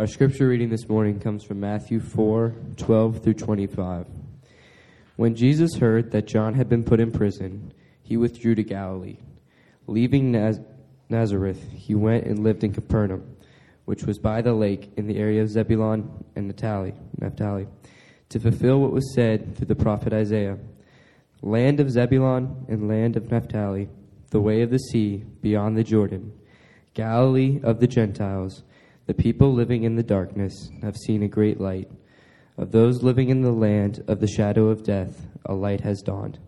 Our scripture reading this morning comes from Matthew 4 12 through 25. When Jesus heard that John had been put in prison, he withdrew to Galilee. Leaving Naz- Nazareth, he went and lived in Capernaum, which was by the lake in the area of Zebulun and Naphtali, Naphtali to fulfill what was said through the prophet Isaiah Land of Zebulun and land of Naphtali, the way of the sea beyond the Jordan, Galilee of the Gentiles, the people living in the darkness have seen a great light. Of those living in the land of the shadow of death, a light has dawned.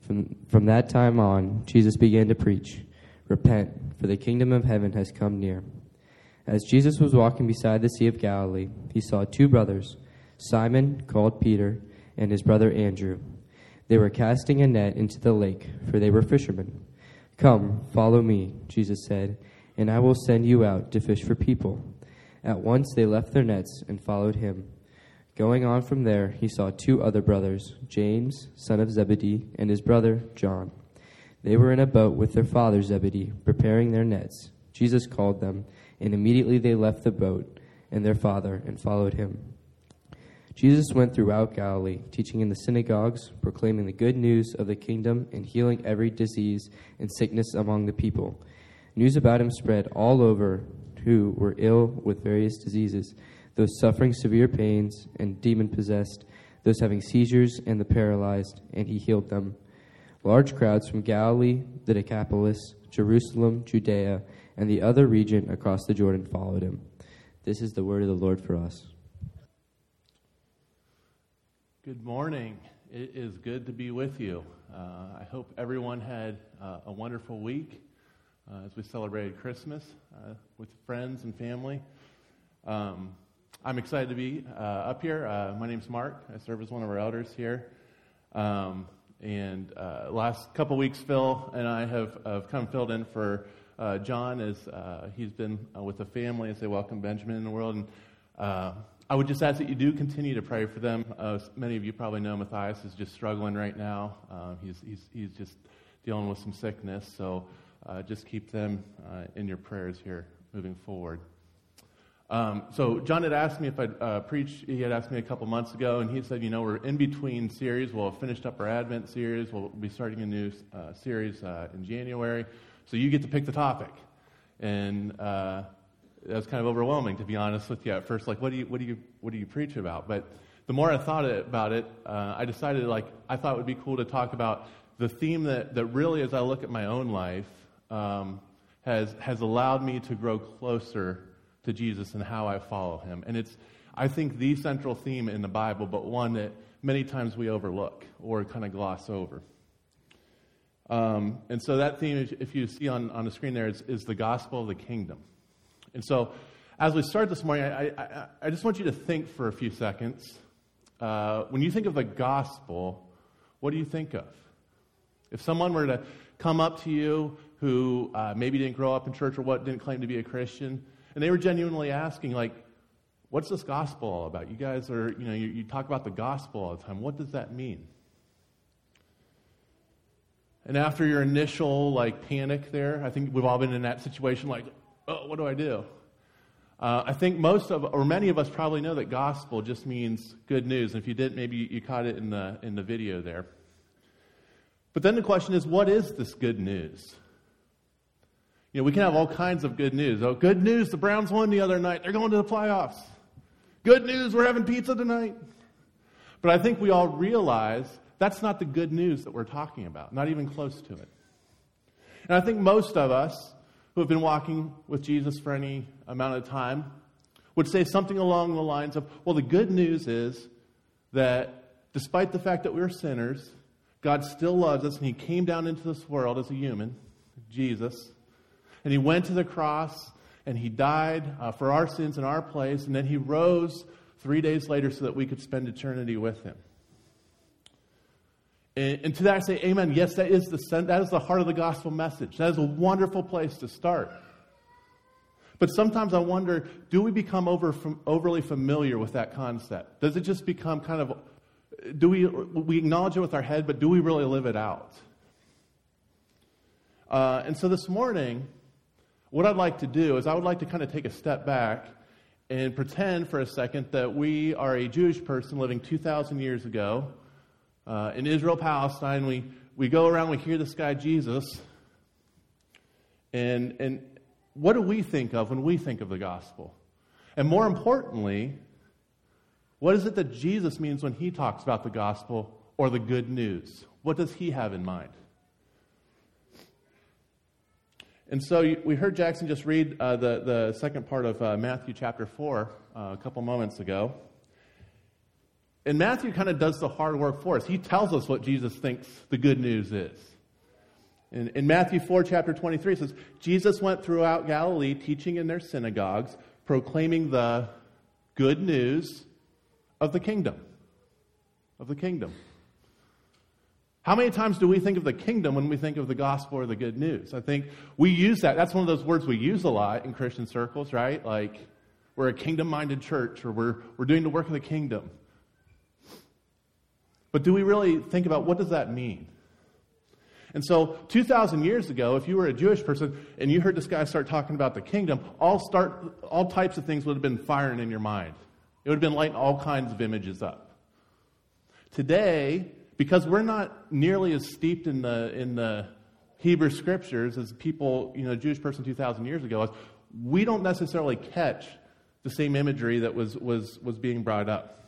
From, from that time on, Jesus began to preach Repent, for the kingdom of heaven has come near. As Jesus was walking beside the Sea of Galilee, he saw two brothers, Simon, called Peter, and his brother Andrew. They were casting a net into the lake, for they were fishermen. Come, follow me, Jesus said, and I will send you out to fish for people. At once they left their nets and followed him. Going on from there, he saw two other brothers, James, son of Zebedee, and his brother John. They were in a boat with their father Zebedee, preparing their nets. Jesus called them, and immediately they left the boat and their father and followed him. Jesus went throughout Galilee, teaching in the synagogues, proclaiming the good news of the kingdom, and healing every disease and sickness among the people. News about him spread all over who were ill with various diseases, those suffering severe pains and demon possessed, those having seizures and the paralyzed, and he healed them. Large crowds from Galilee, the Decapolis, Jerusalem, Judea, and the other region across the Jordan followed him. This is the word of the Lord for us. Good morning. It is good to be with you. Uh, I hope everyone had uh, a wonderful week uh, as we celebrated Christmas uh, with friends and family. Um, I'm excited to be uh, up here. Uh, my name's Mark. I serve as one of our elders here. Um, and last couple weeks, Phil and I have, have come filled in for John as he's been with the family as they welcome Benjamin in the world. And I would just ask that you do continue to pray for them. Uh, many of you probably know Matthias is just struggling right now. Uh, he's, he's, he's just dealing with some sickness, so uh, just keep them uh, in your prayers here moving forward. Um, so John had asked me if I'd uh, preach. He had asked me a couple months ago, and he said, you know, we're in between series. We'll have finished up our Advent series. We'll be starting a new uh, series in January. So you get to pick the topic. And that was kind of overwhelming, to be honest with you at first. Like, what do you, what do you, what do you preach about? But the more I thought about it, uh, I decided, like, I thought it would be cool to talk about the theme that, that really, as I look at my own life, um, has, has allowed me to grow closer to Jesus and how I follow him. And it's, I think, the central theme in the Bible, but one that many times we overlook or kind of gloss over. Um, and so that theme, if you see on, on the screen there, is, is the gospel of the kingdom. And so, as we start this morning, I, I, I just want you to think for a few seconds. Uh, when you think of the gospel, what do you think of? If someone were to come up to you who uh, maybe didn't grow up in church or what didn't claim to be a Christian, and they were genuinely asking, like, what's this gospel all about? You guys are, you know, you, you talk about the gospel all the time. What does that mean? And after your initial like panic there, I think we've all been in that situation like, oh, what do I do? Uh, I think most of, or many of us probably know that gospel just means good news. And if you didn't, maybe you caught it in the, in the video there. But then the question is, what is this good news? You know, we can have all kinds of good news. Oh, good news, the Browns won the other night. They're going to the playoffs. Good news, we're having pizza tonight. But I think we all realize that's not the good news that we're talking about, not even close to it. And I think most of us who have been walking with Jesus for any amount of time would say something along the lines of, well, the good news is that despite the fact that we're sinners, God still loves us, and He came down into this world as a human, Jesus, and He went to the cross, and He died uh, for our sins in our place, and then He rose three days later so that we could spend eternity with Him. And, and to that I say, Amen. Yes, that is, the, that is the heart of the gospel message. That is a wonderful place to start. But sometimes I wonder do we become over, overly familiar with that concept? Does it just become kind of, do we, we acknowledge it with our head, but do we really live it out? Uh, and so this morning, what I'd like to do is I would like to kind of take a step back and pretend for a second that we are a Jewish person living 2,000 years ago uh, in Israel, Palestine. We, we go around, we hear this guy, Jesus. And, and what do we think of when we think of the gospel? And more importantly, what is it that Jesus means when he talks about the gospel or the good news? What does he have in mind? And so we heard Jackson just read uh, the, the second part of uh, Matthew chapter 4 uh, a couple moments ago. And Matthew kind of does the hard work for us. He tells us what Jesus thinks the good news is. In, in Matthew 4, chapter 23, it says, Jesus went throughout Galilee, teaching in their synagogues, proclaiming the good news of the kingdom. Of the kingdom. How many times do we think of the kingdom when we think of the gospel or the good news? I think we use that. That's one of those words we use a lot in Christian circles, right? Like, we're a kingdom minded church or we're, we're doing the work of the kingdom. But do we really think about what does that mean? And so, 2,000 years ago, if you were a Jewish person and you heard this guy start talking about the kingdom, all, start, all types of things would have been firing in your mind. It would have been lighting all kinds of images up. Today, because we're not nearly as steeped in the, in the Hebrew scriptures as people, you know, Jewish person 2,000 years ago we don't necessarily catch the same imagery that was, was, was being brought up.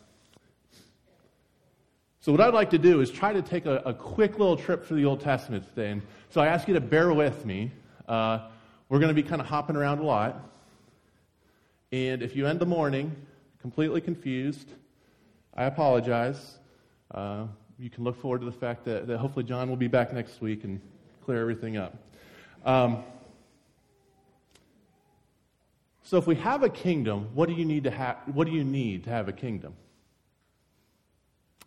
So, what I'd like to do is try to take a, a quick little trip through the Old Testament today. And so, I ask you to bear with me. Uh, we're going to be kind of hopping around a lot. And if you end the morning completely confused, I apologize. Uh, you can look forward to the fact that, that hopefully John will be back next week and clear everything up. Um, so, if we have a kingdom, what do you need to have? What do you need to have a kingdom?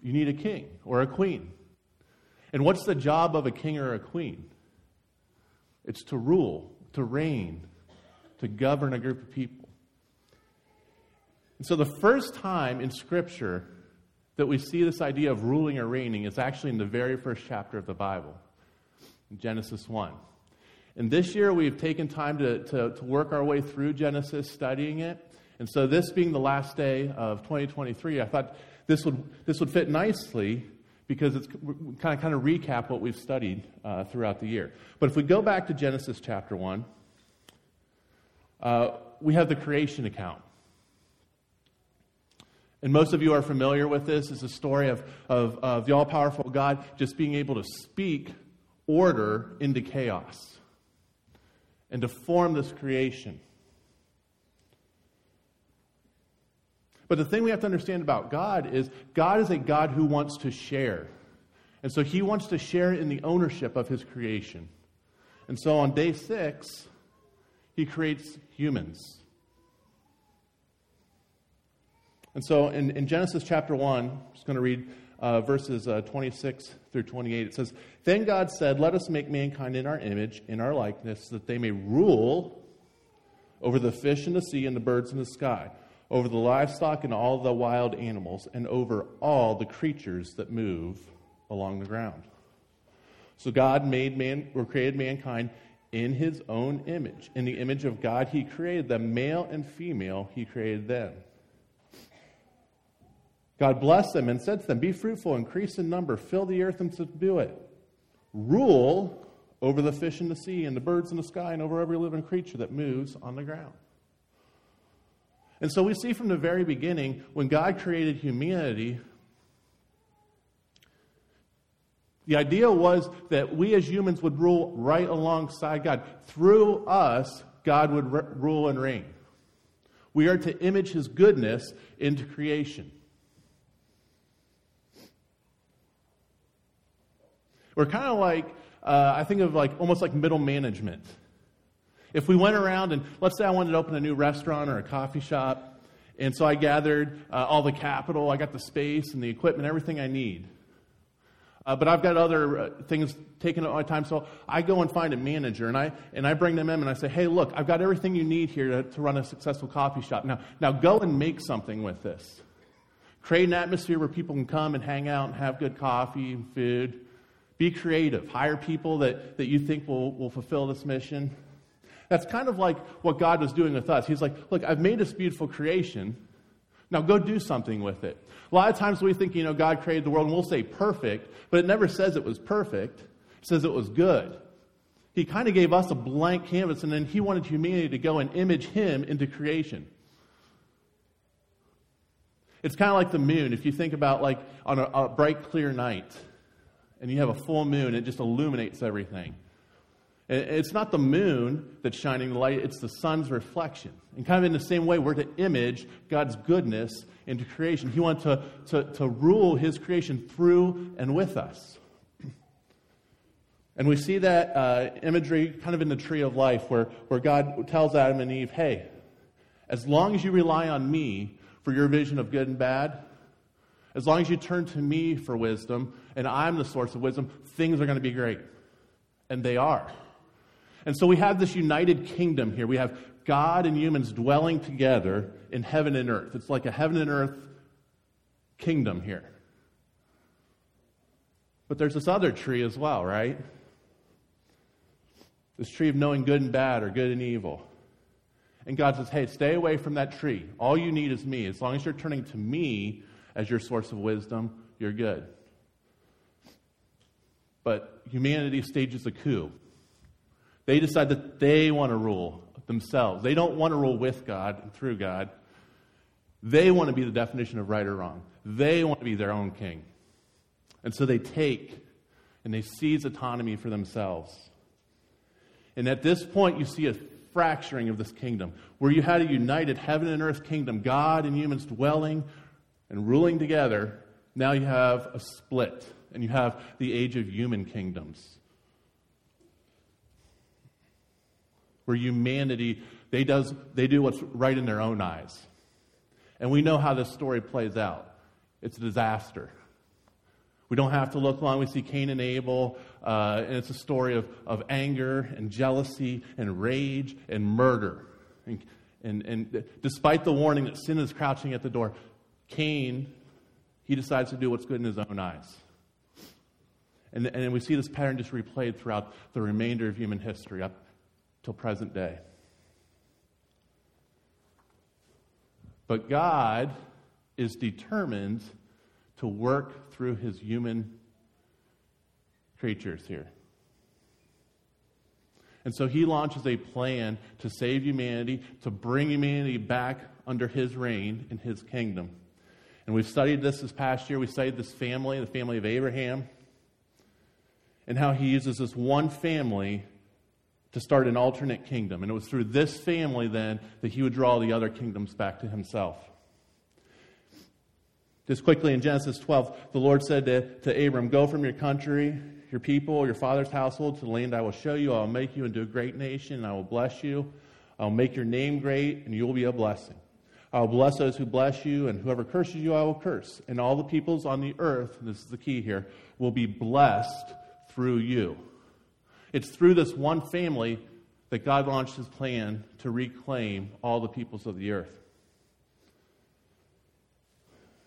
You need a king or a queen. And what's the job of a king or a queen? It's to rule, to reign, to govern a group of people. And so, the first time in Scripture that we see this idea of ruling or reigning is actually in the very first chapter of the Bible, Genesis 1. And this year we've taken time to, to, to, work our way through Genesis, studying it. And so, this being the last day of 2023, I thought this would, this would fit nicely because it's kind of, kind of recap what we've studied uh, throughout the year. But if we go back to Genesis chapter 1, uh, we have the creation account. And most of you are familiar with this. It's a story of, of, of the all powerful God just being able to speak order into chaos and to form this creation. But the thing we have to understand about God is God is a God who wants to share. And so he wants to share in the ownership of his creation. And so on day six, he creates humans. And so in, in Genesis chapter 1, I'm just going to read uh, verses uh, 26 through 28. It says, Then God said, Let us make mankind in our image, in our likeness, that they may rule over the fish in the sea and the birds in the sky, over the livestock and all the wild animals, and over all the creatures that move along the ground. So God made man or created mankind in his own image. In the image of God he created them, male and female he created them. God blessed them and said to them, Be fruitful, increase in number, fill the earth and subdue it. Rule over the fish in the sea and the birds in the sky and over every living creature that moves on the ground. And so we see from the very beginning, when God created humanity, the idea was that we as humans would rule right alongside God. Through us, God would rule and reign. We are to image his goodness into creation. We're kind of like, uh, I think of like almost like middle management. If we went around and let's say I wanted to open a new restaurant or a coffee shop, and so I gathered uh, all the capital, I got the space and the equipment, everything I need. Uh, but I've got other uh, things taking up my time, so I go and find a manager and I and I bring them in and I say, "Hey, look, I've got everything you need here to, to run a successful coffee shop. Now, now go and make something with this. Create an atmosphere where people can come and hang out and have good coffee and food." Be creative. Hire people that, that you think will, will fulfill this mission. That's kind of like what God was doing with us. He's like, Look, I've made this beautiful creation. Now go do something with it. A lot of times we think, you know, God created the world and we'll say perfect, but it never says it was perfect. It says it was good. He kind of gave us a blank canvas and then he wanted humanity to go and image him into creation. It's kind of like the moon. If you think about like on a, a bright, clear night and you have a full moon, it just illuminates everything. It's not the moon that's shining the light, it's the sun's reflection. And kind of in the same way, we're to image God's goodness into creation. He wants to, to, to rule his creation through and with us. And we see that uh, imagery kind of in the tree of life where, where God tells Adam and Eve, hey, as long as you rely on me for your vision of good and bad, as long as you turn to me for wisdom and I'm the source of wisdom, things are going to be great. And they are. And so we have this united kingdom here. We have God and humans dwelling together in heaven and earth. It's like a heaven and earth kingdom here. But there's this other tree as well, right? This tree of knowing good and bad or good and evil. And God says, hey, stay away from that tree. All you need is me. As long as you're turning to me as your source of wisdom, you're good. But humanity stages a coup. They decide that they want to rule themselves. They don't want to rule with God and through God. They want to be the definition of right or wrong. They want to be their own king. And so they take and they seize autonomy for themselves. And at this point, you see a fracturing of this kingdom where you had a united heaven and earth kingdom, God and humans dwelling and ruling together. Now you have a split, and you have the age of human kingdoms. where humanity, they, does, they do what's right in their own eyes. And we know how this story plays out. It's a disaster. We don't have to look long. We see Cain and Abel, uh, and it's a story of, of anger and jealousy and rage and murder. And, and, and despite the warning that sin is crouching at the door, Cain, he decides to do what's good in his own eyes. And, and we see this pattern just replayed throughout the remainder of human history, up till present day. But God is determined to work through his human creatures here. And so he launches a plan to save humanity, to bring humanity back under his reign in his kingdom. And we've studied this this past year. We studied this family, the family of Abraham, and how he uses this one family to start an alternate kingdom. And it was through this family then that he would draw the other kingdoms back to himself. Just quickly in Genesis 12, the Lord said to, to Abram, Go from your country, your people, your father's household to the land I will show you. I will make you into a great nation, and I will bless you. I will make your name great, and you will be a blessing. I will bless those who bless you, and whoever curses you, I will curse. And all the peoples on the earth, this is the key here, will be blessed through you. It's through this one family that God launched his plan to reclaim all the peoples of the earth.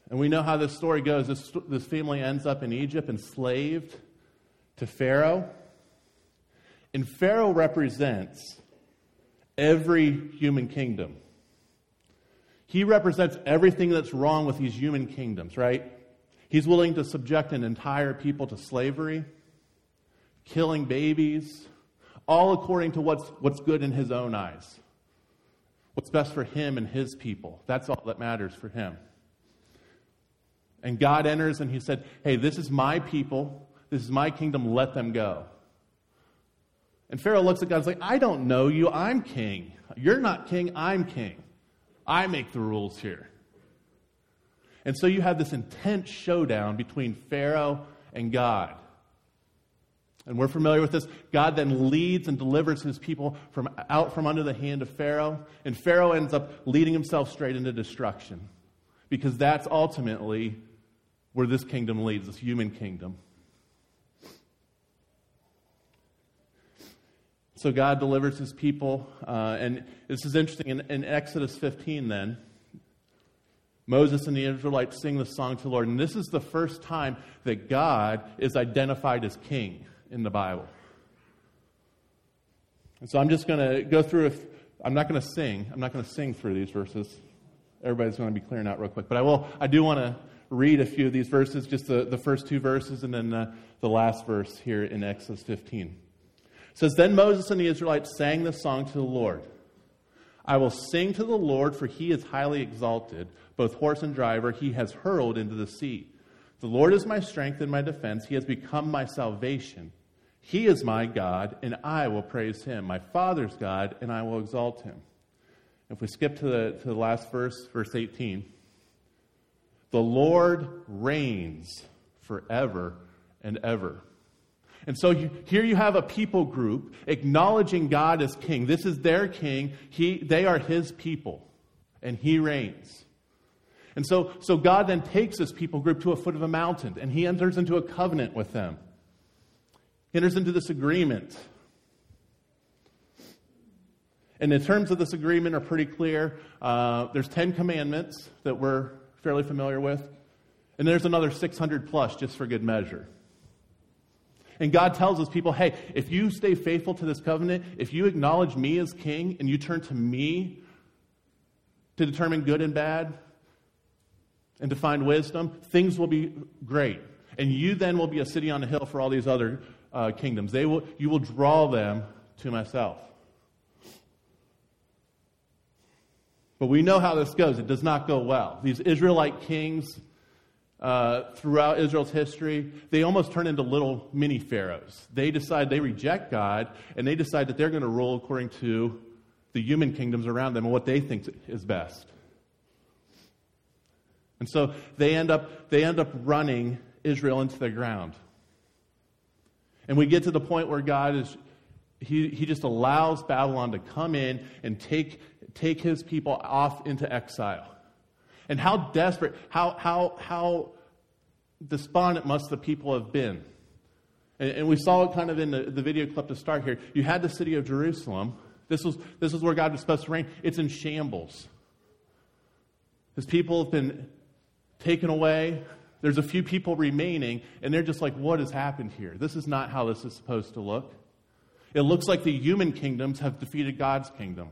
And we know how this story goes. This, this family ends up in Egypt, enslaved to Pharaoh. And Pharaoh represents every human kingdom. He represents everything that's wrong with these human kingdoms, right? He's willing to subject an entire people to slavery killing babies, all according to what's, what's good in his own eyes. What's best for him and his people. That's all that matters for him. And God enters and he said, Hey, this is my people. This is my kingdom. Let them go. And Pharaoh looks at God and is like, I don't know you. I'm king. You're not king. I'm king. I make the rules here. And so you have this intense showdown between Pharaoh and God. And we're familiar with this. God then leads and delivers his people from out from under the hand of Pharaoh, and Pharaoh ends up leading himself straight into destruction. Because that's ultimately where this kingdom leads, this human kingdom. So God delivers his people, uh, and this is interesting. In, in Exodus 15, then, Moses and the Israelites sing the song to the Lord, and this is the first time that God is identified as king in the Bible. And so I'm just going to go through, if, I'm not going to sing. I'm not going to sing through these verses. Everybody's going to be clearing out real quick. But I will, I do want to read a few of these verses, just the, the first two verses and then the, the last verse here in Exodus 15. It says, Then Moses and the Israelites sang this song to the Lord. I will sing to the Lord, for he is highly exalted. Both horse and driver he has hurled into the sea. The Lord is my strength and my defense. He has become my salvation. He is my God, and I will praise him, my Father's God, and I will exalt him. If we skip to the, to the last verse, verse 18, the Lord reigns forever and ever. And so you, here you have a people group acknowledging God as king. This is their king. He, they are his people, and he reigns. And so, so God then takes this people group to a foot of a mountain, and he enters into a covenant with them. He enters into this agreement. And the terms of this agreement are pretty clear. Uh, there's 10 commandments that we're fairly familiar with, and there's another 600 plus just for good measure. And God tells his people, hey, if you stay faithful to this covenant, if you acknowledge me as king and you turn to me to determine good and bad and to find wisdom, things will be great. And you then will be a city on a hill for all these other uh, kingdoms. They will, you will draw them to myself. But we know how this goes. It does not go well. These Israelite kings, uh, throughout Israel's history, they almost turn into little mini pharaohs. They decide they reject God, and they decide that they're going to rule according to the human kingdoms around them and what they think is best. And so they end up, they end up running Israel into the ground. And we get to the point where God is, he, he just allows Babylon to come in and take, take his people off into exile. And how desperate, how, how, how despondent must the people have been. And, and we saw it kind of in the, the video clip to start here. You had the city of Jerusalem. This was, this was where God was supposed to reign. It's in shambles. His people have been taken away. There's a few people remaining, and they're just like, what has happened here? This is not how this is supposed to look. It looks like the human kingdoms have defeated God's kingdom.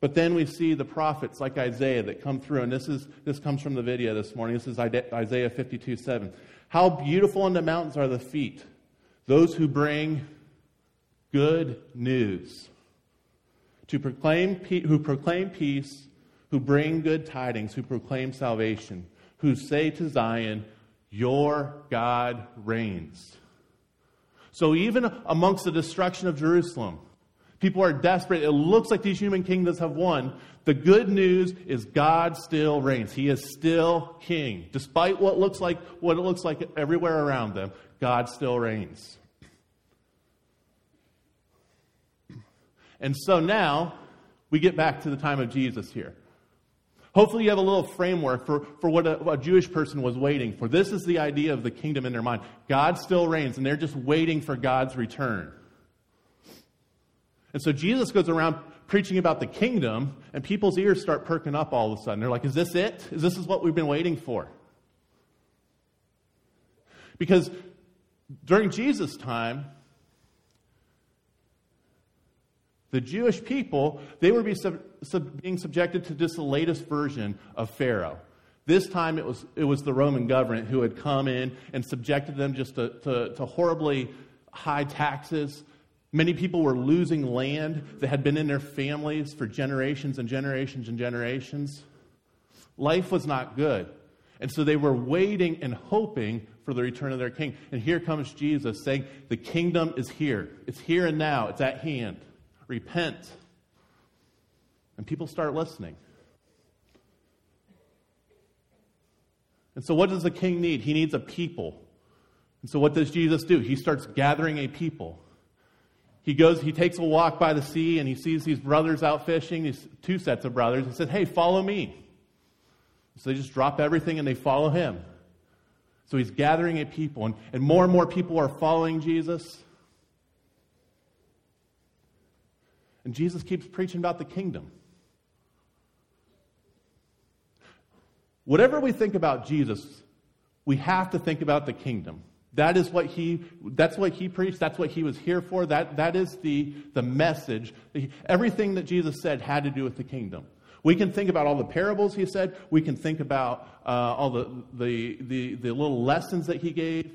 But then we see the prophets like Isaiah that come through, and this, is, this comes from the video this morning. This is Isaiah 52 7. How beautiful in the mountains are the feet, those who bring good news. To proclaim, who proclaim peace, who bring good tidings, who proclaim salvation, who say to Zion, Your God reigns. So even amongst the destruction of Jerusalem, People are desperate. It looks like these human kingdoms have won. The good news is God still reigns. He is still king. Despite what looks like what it looks like everywhere around them, God still reigns. And so now we get back to the time of Jesus here. Hopefully, you have a little framework for, for what a, a, Jewish person was waiting for. This is the idea of the kingdom in their mind. God still reigns, and they're just waiting for God's return. And so Jesus goes around preaching about the kingdom, and people's ears start perking up all of a sudden. They're like, Is this it? Is this is what we've been waiting for? Because during Jesus' time, the Jewish people, they were being subjected to just the latest version of Pharaoh. This time it was, it was the Roman government who had come in and subjected them just to, to, to horribly high taxes, Many people were losing land that had been in their families for generations and generations and generations. Life was not good. And so they were waiting and hoping for the return of their king. And here comes Jesus saying, The kingdom is here. It's here and now. It's at hand. Repent. And people start listening. And so, what does the king need? He needs a people. And so, what does Jesus do? He starts gathering a people he goes, he takes a walk by the sea and he sees these brothers out fishing, these two sets of brothers. He said, Hey, follow me. So they just drop everything and they follow him. So he's gathering a people, and, and more and more people are following Jesus. And Jesus keeps preaching about the kingdom. Whatever we think about Jesus, we have to think about the kingdom. That is what he, that's what he preached. That's what he was here for. That, that is the, the message. Everything that Jesus said had to do with the kingdom. We can think about all the parables he said. We can think about uh, all the, the, the, the little lessons that he gave.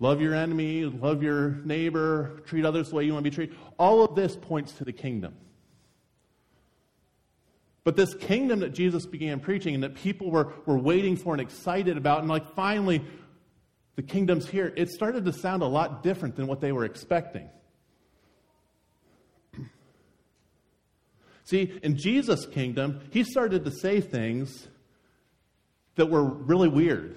Love your enemy, love your neighbor, treat others the way you want to be treated. All of this points to the kingdom. But this kingdom that Jesus began preaching and that people were, were waiting for and excited about, and like finally, the kingdom's here, it started to sound a lot different than what they were expecting. See, in Jesus' kingdom, he started to say things that were really weird,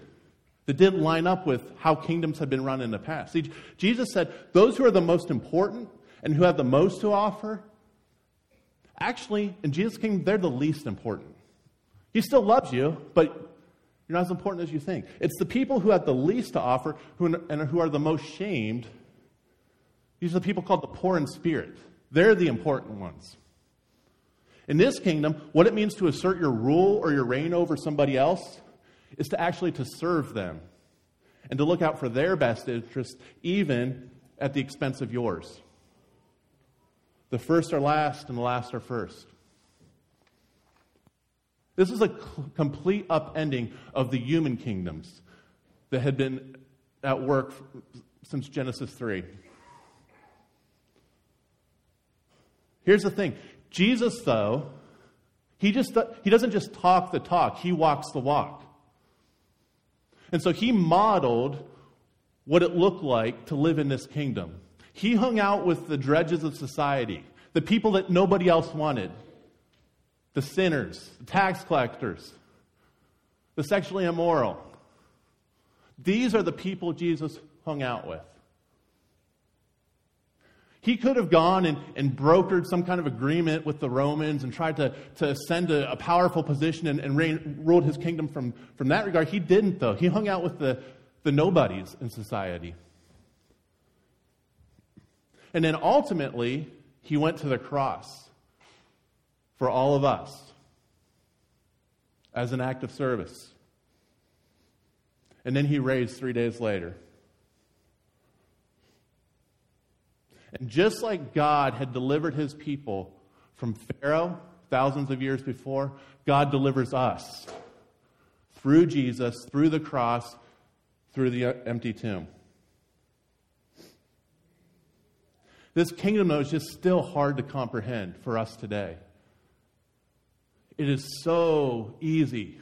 that didn't line up with how kingdoms had been run in the past. See, Jesus said, those who are the most important and who have the most to offer, Actually, in Jesus' kingdom, they're the least important. He still loves you, but you're not as important as you think. It's the people who have the least to offer who, and who are the most shamed. These are the people called the poor in spirit. They're the important ones. In this kingdom, what it means to assert your rule or your reign over somebody else is to actually to serve them and to look out for their best interest, even at the expense of yours. The first are last, and the last are first. This is a complete upending of the human kingdoms that had been at work since Genesis 3. Here's the thing Jesus, though, he, just, he doesn't just talk the talk, he walks the walk. And so he modeled what it looked like to live in this kingdom. He hung out with the dredges of society, the people that nobody else wanted the sinners, the tax collectors, the sexually immoral. These are the people Jesus hung out with. He could have gone and, and brokered some kind of agreement with the Romans and tried to, to ascend a, a powerful position and, and reign, ruled his kingdom from, from that regard. He didn't, though. He hung out with the, the nobodies in society. And then ultimately, he went to the cross for all of us as an act of service. And then he raised three days later. And just like God had delivered his people from Pharaoh thousands of years before, God delivers us through Jesus, through the cross, through the empty tomb. This kingdom, though, is just still hard to comprehend for us today. It is so easy.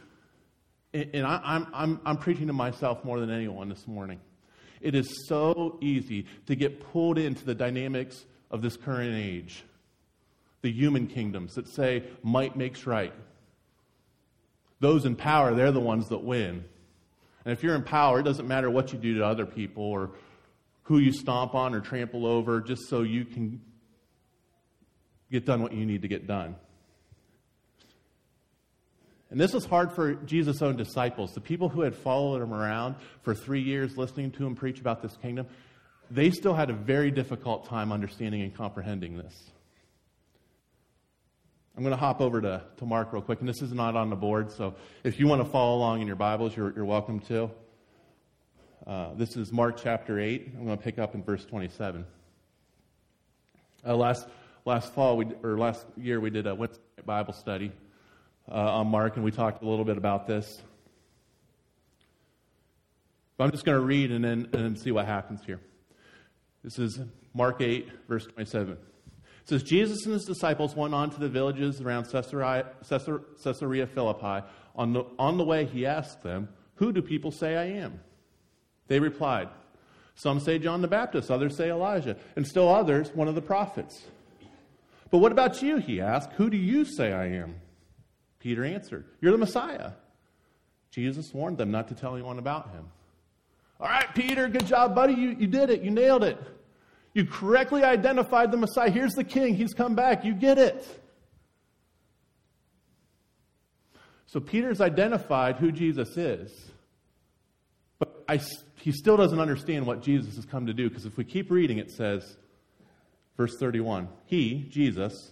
And I, am I'm, I'm preaching to myself more than anyone this morning. It is so easy to get pulled into the dynamics of this current age, the human kingdoms that say might makes right. Those in power, they're the ones that win. And if you're in power, it doesn't matter what you do to other people or who you stomp on or trample over just so you can get done what you need to get done. And this was hard for Jesus' own disciples. The people who had followed him around for three years, listening to him preach about this kingdom, they still had a very difficult time understanding and comprehending this. I'm going to hop over to, to Mark real quick, and this is not on the board, so if you want to follow along in your Bibles, you're, you're welcome to. Uh, this is Mark chapter 8. I'm going to pick up in verse 27. Uh, last, last fall, we, or last year, we did a Bible study uh, on Mark, and we talked a little bit about this. But I'm just going to read and then, and see what happens here. This is Mark 8, verse 27. It says, Jesus and his disciples went on to the villages around Caesarea, Caesarea Philippi. On the, on the way, he asked them, Who do people say I am? They replied, Some say John the Baptist, others say Elijah, and still others, one of the prophets. But what about you? He asked, Who do you say I am? Peter answered, You're the Messiah. Jesus warned them not to tell anyone about him. All right, Peter, good job, buddy. You, you did it. You nailed it. You correctly identified the Messiah. Here's the king. He's come back. You get it. So Peter's identified who Jesus is. But I he still doesn't understand what Jesus has come to do because if we keep reading, it says, verse 31 He, Jesus,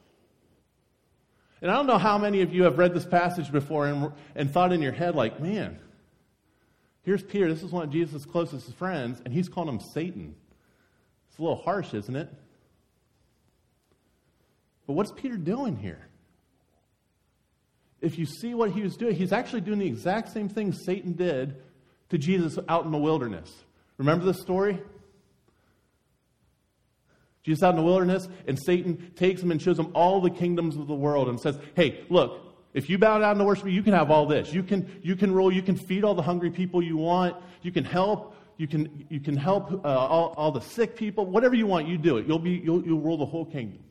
And I don't know how many of you have read this passage before and, and thought in your head, like, man, here's Peter. This is one of Jesus' closest friends, and he's calling him Satan. It's a little harsh, isn't it? But what's Peter doing here? If you see what he was doing, he's actually doing the exact same thing Satan did to Jesus out in the wilderness. Remember the story? Jesus out in the wilderness, and Satan takes him and shows him all the kingdoms of the world and says, Hey, look, if you bow down to worship me, you can have all this. You can, you can rule, you can feed all the hungry people you want, you can help, you can, you can help uh, all, all the sick people, whatever you want, you do it. You'll, be, you'll, you'll rule the whole kingdom.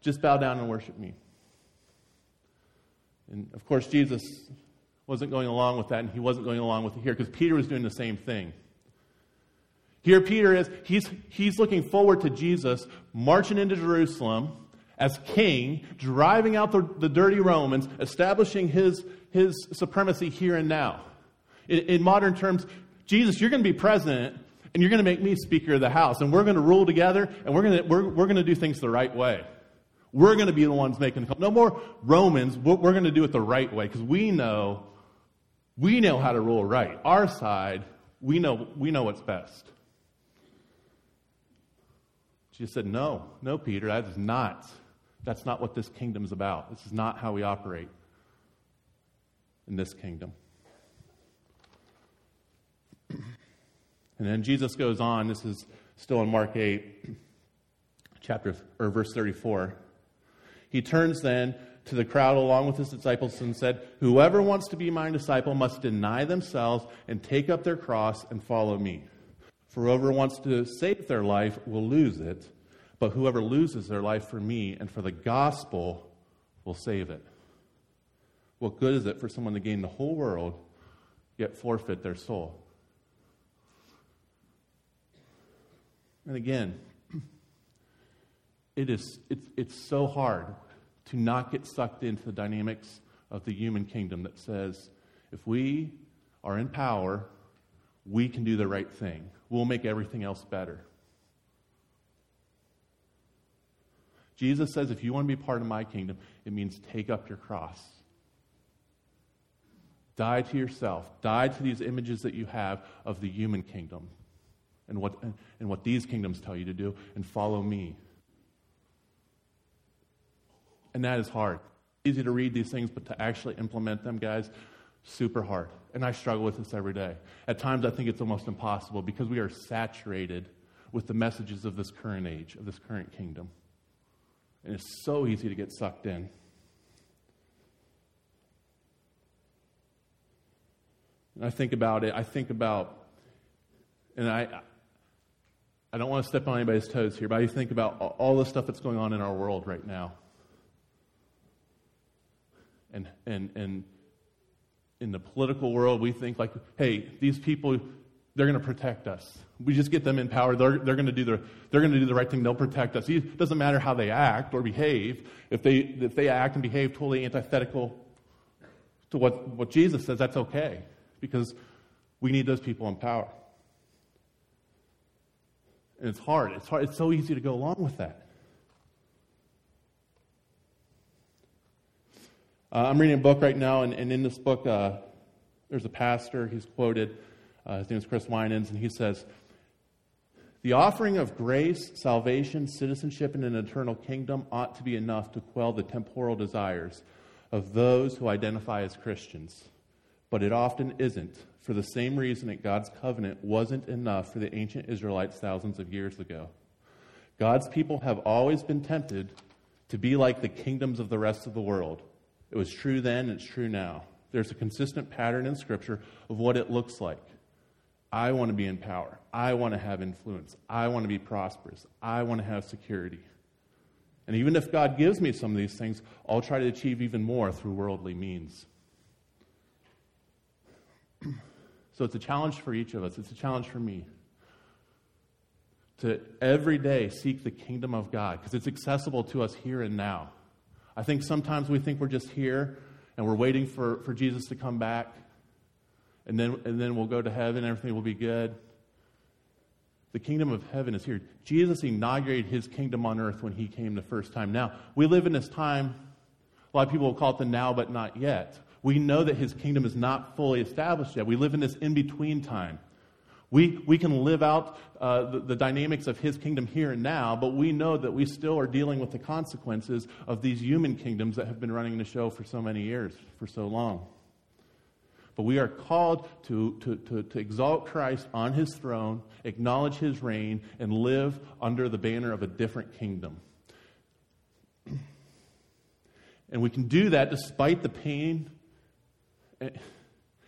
Just bow down and worship me. And of course, Jesus wasn't going along with that, and he wasn't going along with it here because Peter was doing the same thing. Here, Peter is, he's, he's looking forward to Jesus marching into Jerusalem as king, driving out the, the dirty Romans, establishing his, his supremacy here and now. In, in modern terms, Jesus, you're going to be president, and you're going to make me Speaker of the House, and we're going to rule together, and we're going to, we're, we're going to do things the right way. We're going to be the ones making the call. No more Romans. We're going to do it the right way because we know, we know how to rule right. Our side, we know, we know what's best. She said, No, no, Peter, that is not. That's not what this kingdom is about. This is not how we operate in this kingdom. And then Jesus goes on, this is still in Mark 8, chapter or verse 34. He turns then to the crowd along with his disciples and said, Whoever wants to be my disciple must deny themselves and take up their cross and follow me. For whoever wants to save their life will lose it, but whoever loses their life for me and for the gospel will save it. What good is it for someone to gain the whole world yet forfeit their soul? And again, it is, it's, it's so hard to not get sucked into the dynamics of the human kingdom that says if we are in power, we can do the right thing. We'll make everything else better. Jesus says if you want to be part of my kingdom, it means take up your cross. Die to yourself. Die to these images that you have of the human kingdom and what, and what these kingdoms tell you to do, and follow me. And that is hard. Easy to read these things, but to actually implement them, guys, super hard. And I struggle with this every day. At times, I think it's almost impossible because we are saturated with the messages of this current age, of this current kingdom. And it's so easy to get sucked in. And I think about it, I think about, and I, I don't want to step on anybody's toes here, but I think about all the stuff that's going on in our world right now and, and, and in the political world, we think like, hey, these people, they're going to protect us. We just get them in power. They're, they're going to do the, they're going to do the right thing. They'll protect us. It doesn't matter how they act or behave. If they, if they act and behave totally antithetical to what, what Jesus says, that's okay because we need those people in power. And it's hard. It's hard. It's so easy to go along with that. Uh, I'm reading a book right now, and, and in this book, uh, there's a pastor. He's quoted. Uh, his name is Chris Winans, and he says, The offering of grace, salvation, citizenship in an eternal kingdom ought to be enough to quell the temporal desires of those who identify as Christians. But it often isn't, for the same reason that God's covenant wasn't enough for the ancient Israelites thousands of years ago. God's people have always been tempted to be like the kingdoms of the rest of the world it was true then, it's true now. There's a consistent pattern in Scripture of what it looks like. I want to be in power. I want to have influence. I want to be prosperous. I want to have security. And even if God gives me some of these things, I'll try to achieve even more through worldly means. so it's a challenge for each of us. It's a challenge for me. to every day seek the kingdom of God because it's accessible to us here and now. I think sometimes we think we're just here and we're waiting for, for Jesus to come back and then, and then we'll go to heaven, everything will be good. The kingdom of heaven is here. Jesus inaugurated his kingdom on earth when he came the first time. Now, we live in this time, a lot of people will call it the now but not yet. We know that his kingdom is not fully established yet. We live in this in between time. We, we can live out uh, the, the dynamics of his kingdom here and now, but we know that we still are dealing with the consequences of these human kingdoms that have been running the show for so many years, for so long. But we are called to, to, to, to, exalt Christ on his throne, acknowledge his reign, and live under the banner of a different kingdom. And we can do that despite the pain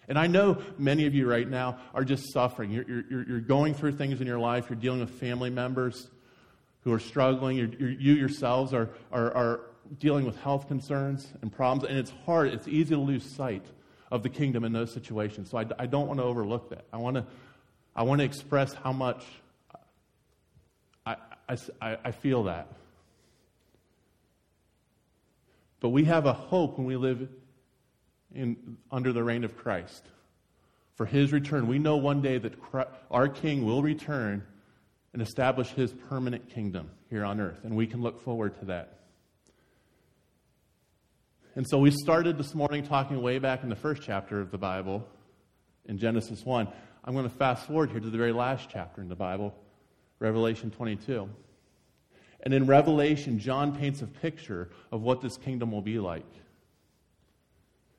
and I know many of you right now are just suffering. You're, you're, you're going through things in your life. You're dealing with family members who are struggling. You're, you yourselves are, are, are dealing with health concerns and problems. And it's hard. It's easy to lose sight of the kingdom in those situations. So I, I don't want to overlook that. I want to, I want to express how much I, I, I feel that. But we have a hope when we live in, under the reign of Christ. For his return, we know one day that Christ, our King will return and establish his permanent kingdom here on earth, and we can look forward to that. And so we started this morning talking way back in the first chapter of the Bible, in Genesis 1. I'm going to fast forward here to the very last chapter in the Bible, Revelation 22. And in Revelation, John paints a picture of what this kingdom will be like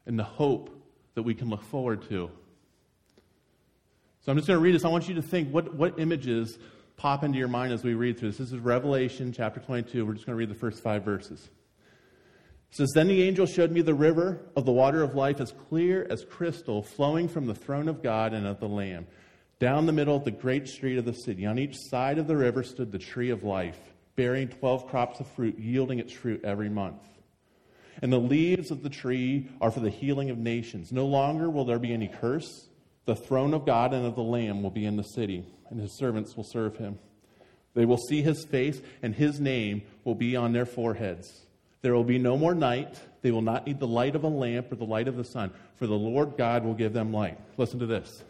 and the hope that we can look forward to. So I'm just going to read this. I want you to think what, what images pop into your mind as we read through this. This is Revelation chapter 22. We're just going to read the first five verses. Says, Then the angel showed me the river of the water of life as clear as crystal, flowing from the throne of God and of the Lamb, down the middle of the great street of the city. On each side of the river stood the tree of life, bearing twelve crops of fruit, yielding its fruit every month. And the leaves of the tree are for the healing of nations. No longer will there be any curse. The throne of God and of the Lamb will be in the city, and his servants will serve him. They will see his face, and his name will be on their foreheads. There will be no more night. They will not need the light of a lamp or the light of the sun, for the Lord God will give them light. Listen to this.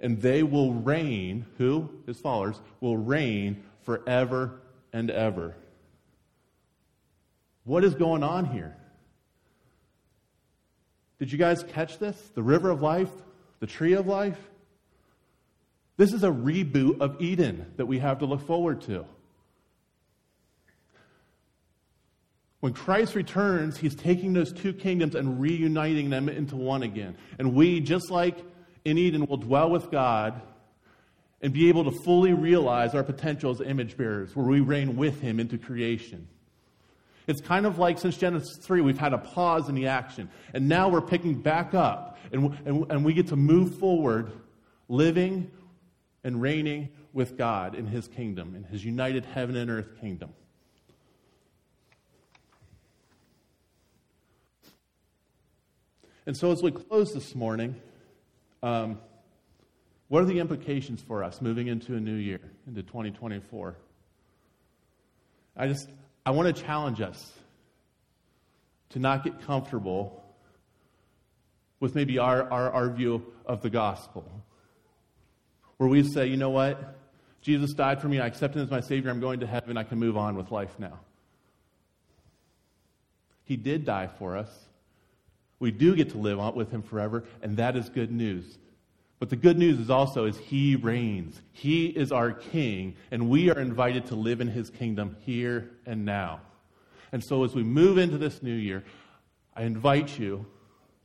And they will reign, who? His followers, will reign forever and ever. What is going on here? Did you guys catch this? The river of life, the tree of life? This is a reboot of Eden that we have to look forward to. When Christ returns, he's taking those two kingdoms and reuniting them into one again. And we, just like in Eden, will dwell with God and be able to fully realize our potential as image bearers, where we reign with him into creation. It's kind of like since Genesis 3, we've had a pause in the action. And now we're picking back up. And, and, and we get to move forward, living and reigning with God in His kingdom, in His united heaven and earth kingdom. And so, as we close this morning, um, what are the implications for us moving into a new year, into 2024? I just, I want to challenge us to not get comfortable with maybe our, our, our view of the gospel. Where we say, you know what? Jesus died for me. I accept him as my Savior. I'm going to heaven. I can move on with life now. He did die for us. We do get to live with him forever, and that is good news. But the good news is also is he reigns. He is our king, and we are invited to live in his kingdom here and now. And so as we move into this new year, I invite you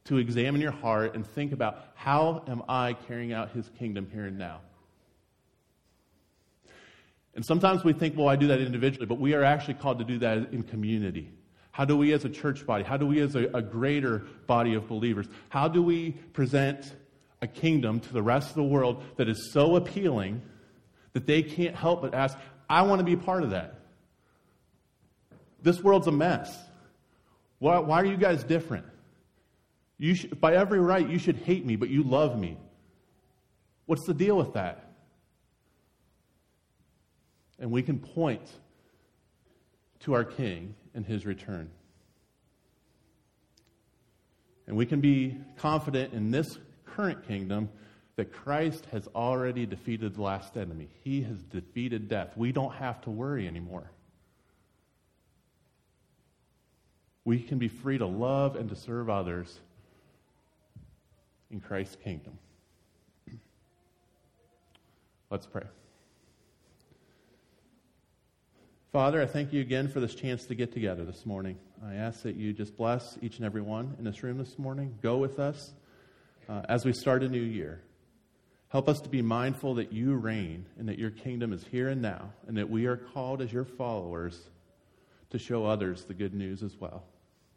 to examine your heart and think about how am I carrying out his kingdom here and now? And sometimes we think, well, I do that individually, but we are actually called to do that in community. How do we as a church body, how do we as a, a greater body of believers, how do we present a kingdom to the rest of the world that is so appealing that they can't help but ask, I want to be part of that. This world's a mess. Why, why are you guys different? You should, by every right, you should hate me, but you love me. What's the deal with that? And we can point to our King and his return. And we can be confident in this current kingdom that Christ has already defeated the last enemy. He has defeated death. We don't have to worry anymore. We can be free to love and to serve others in Christ's kingdom. Let's pray. Father, I thank you again for this chance to get together this morning. I ask that you just bless each and every one in this room this morning. Go with us uh, as we start a new year. Help us to be mindful that you reign and that your kingdom is here and now, and that we are called as your followers to show others the good news as well,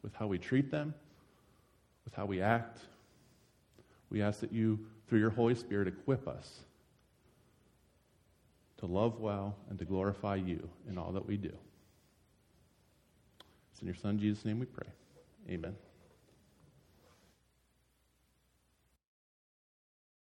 with how we treat them, with how we act. We ask that you, through your Holy Spirit, equip us to love well and to glorify you in all that we do. It's in your Son, Jesus' name we pray. Amen.